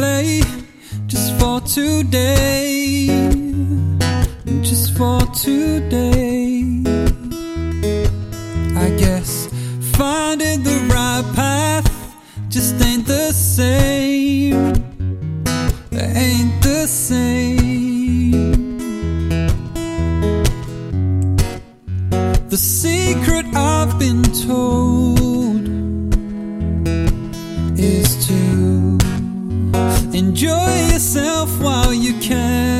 play just for today. Just for today. I guess finding the right path just ain't the same. Ain't the same. The secret I've been told is to. Enjoy yourself while you can.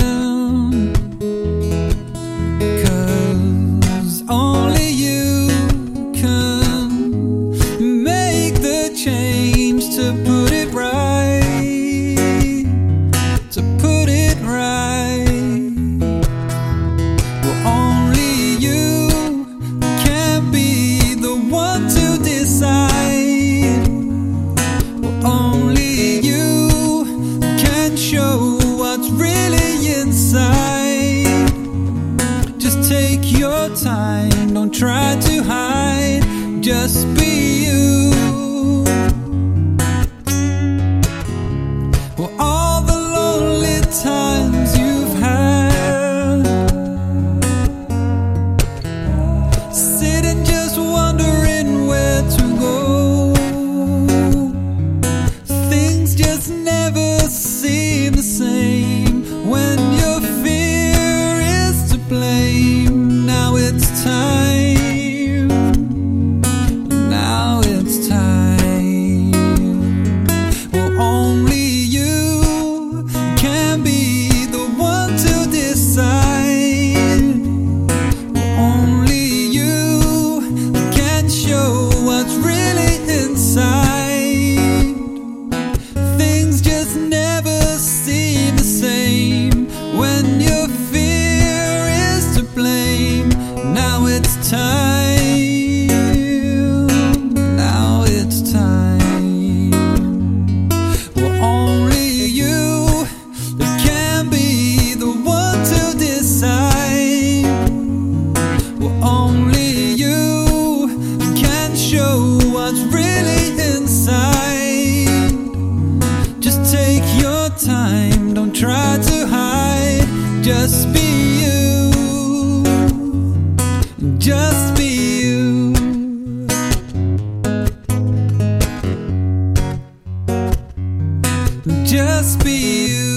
time. Don't try to hide, just be you. just be you. Just be you.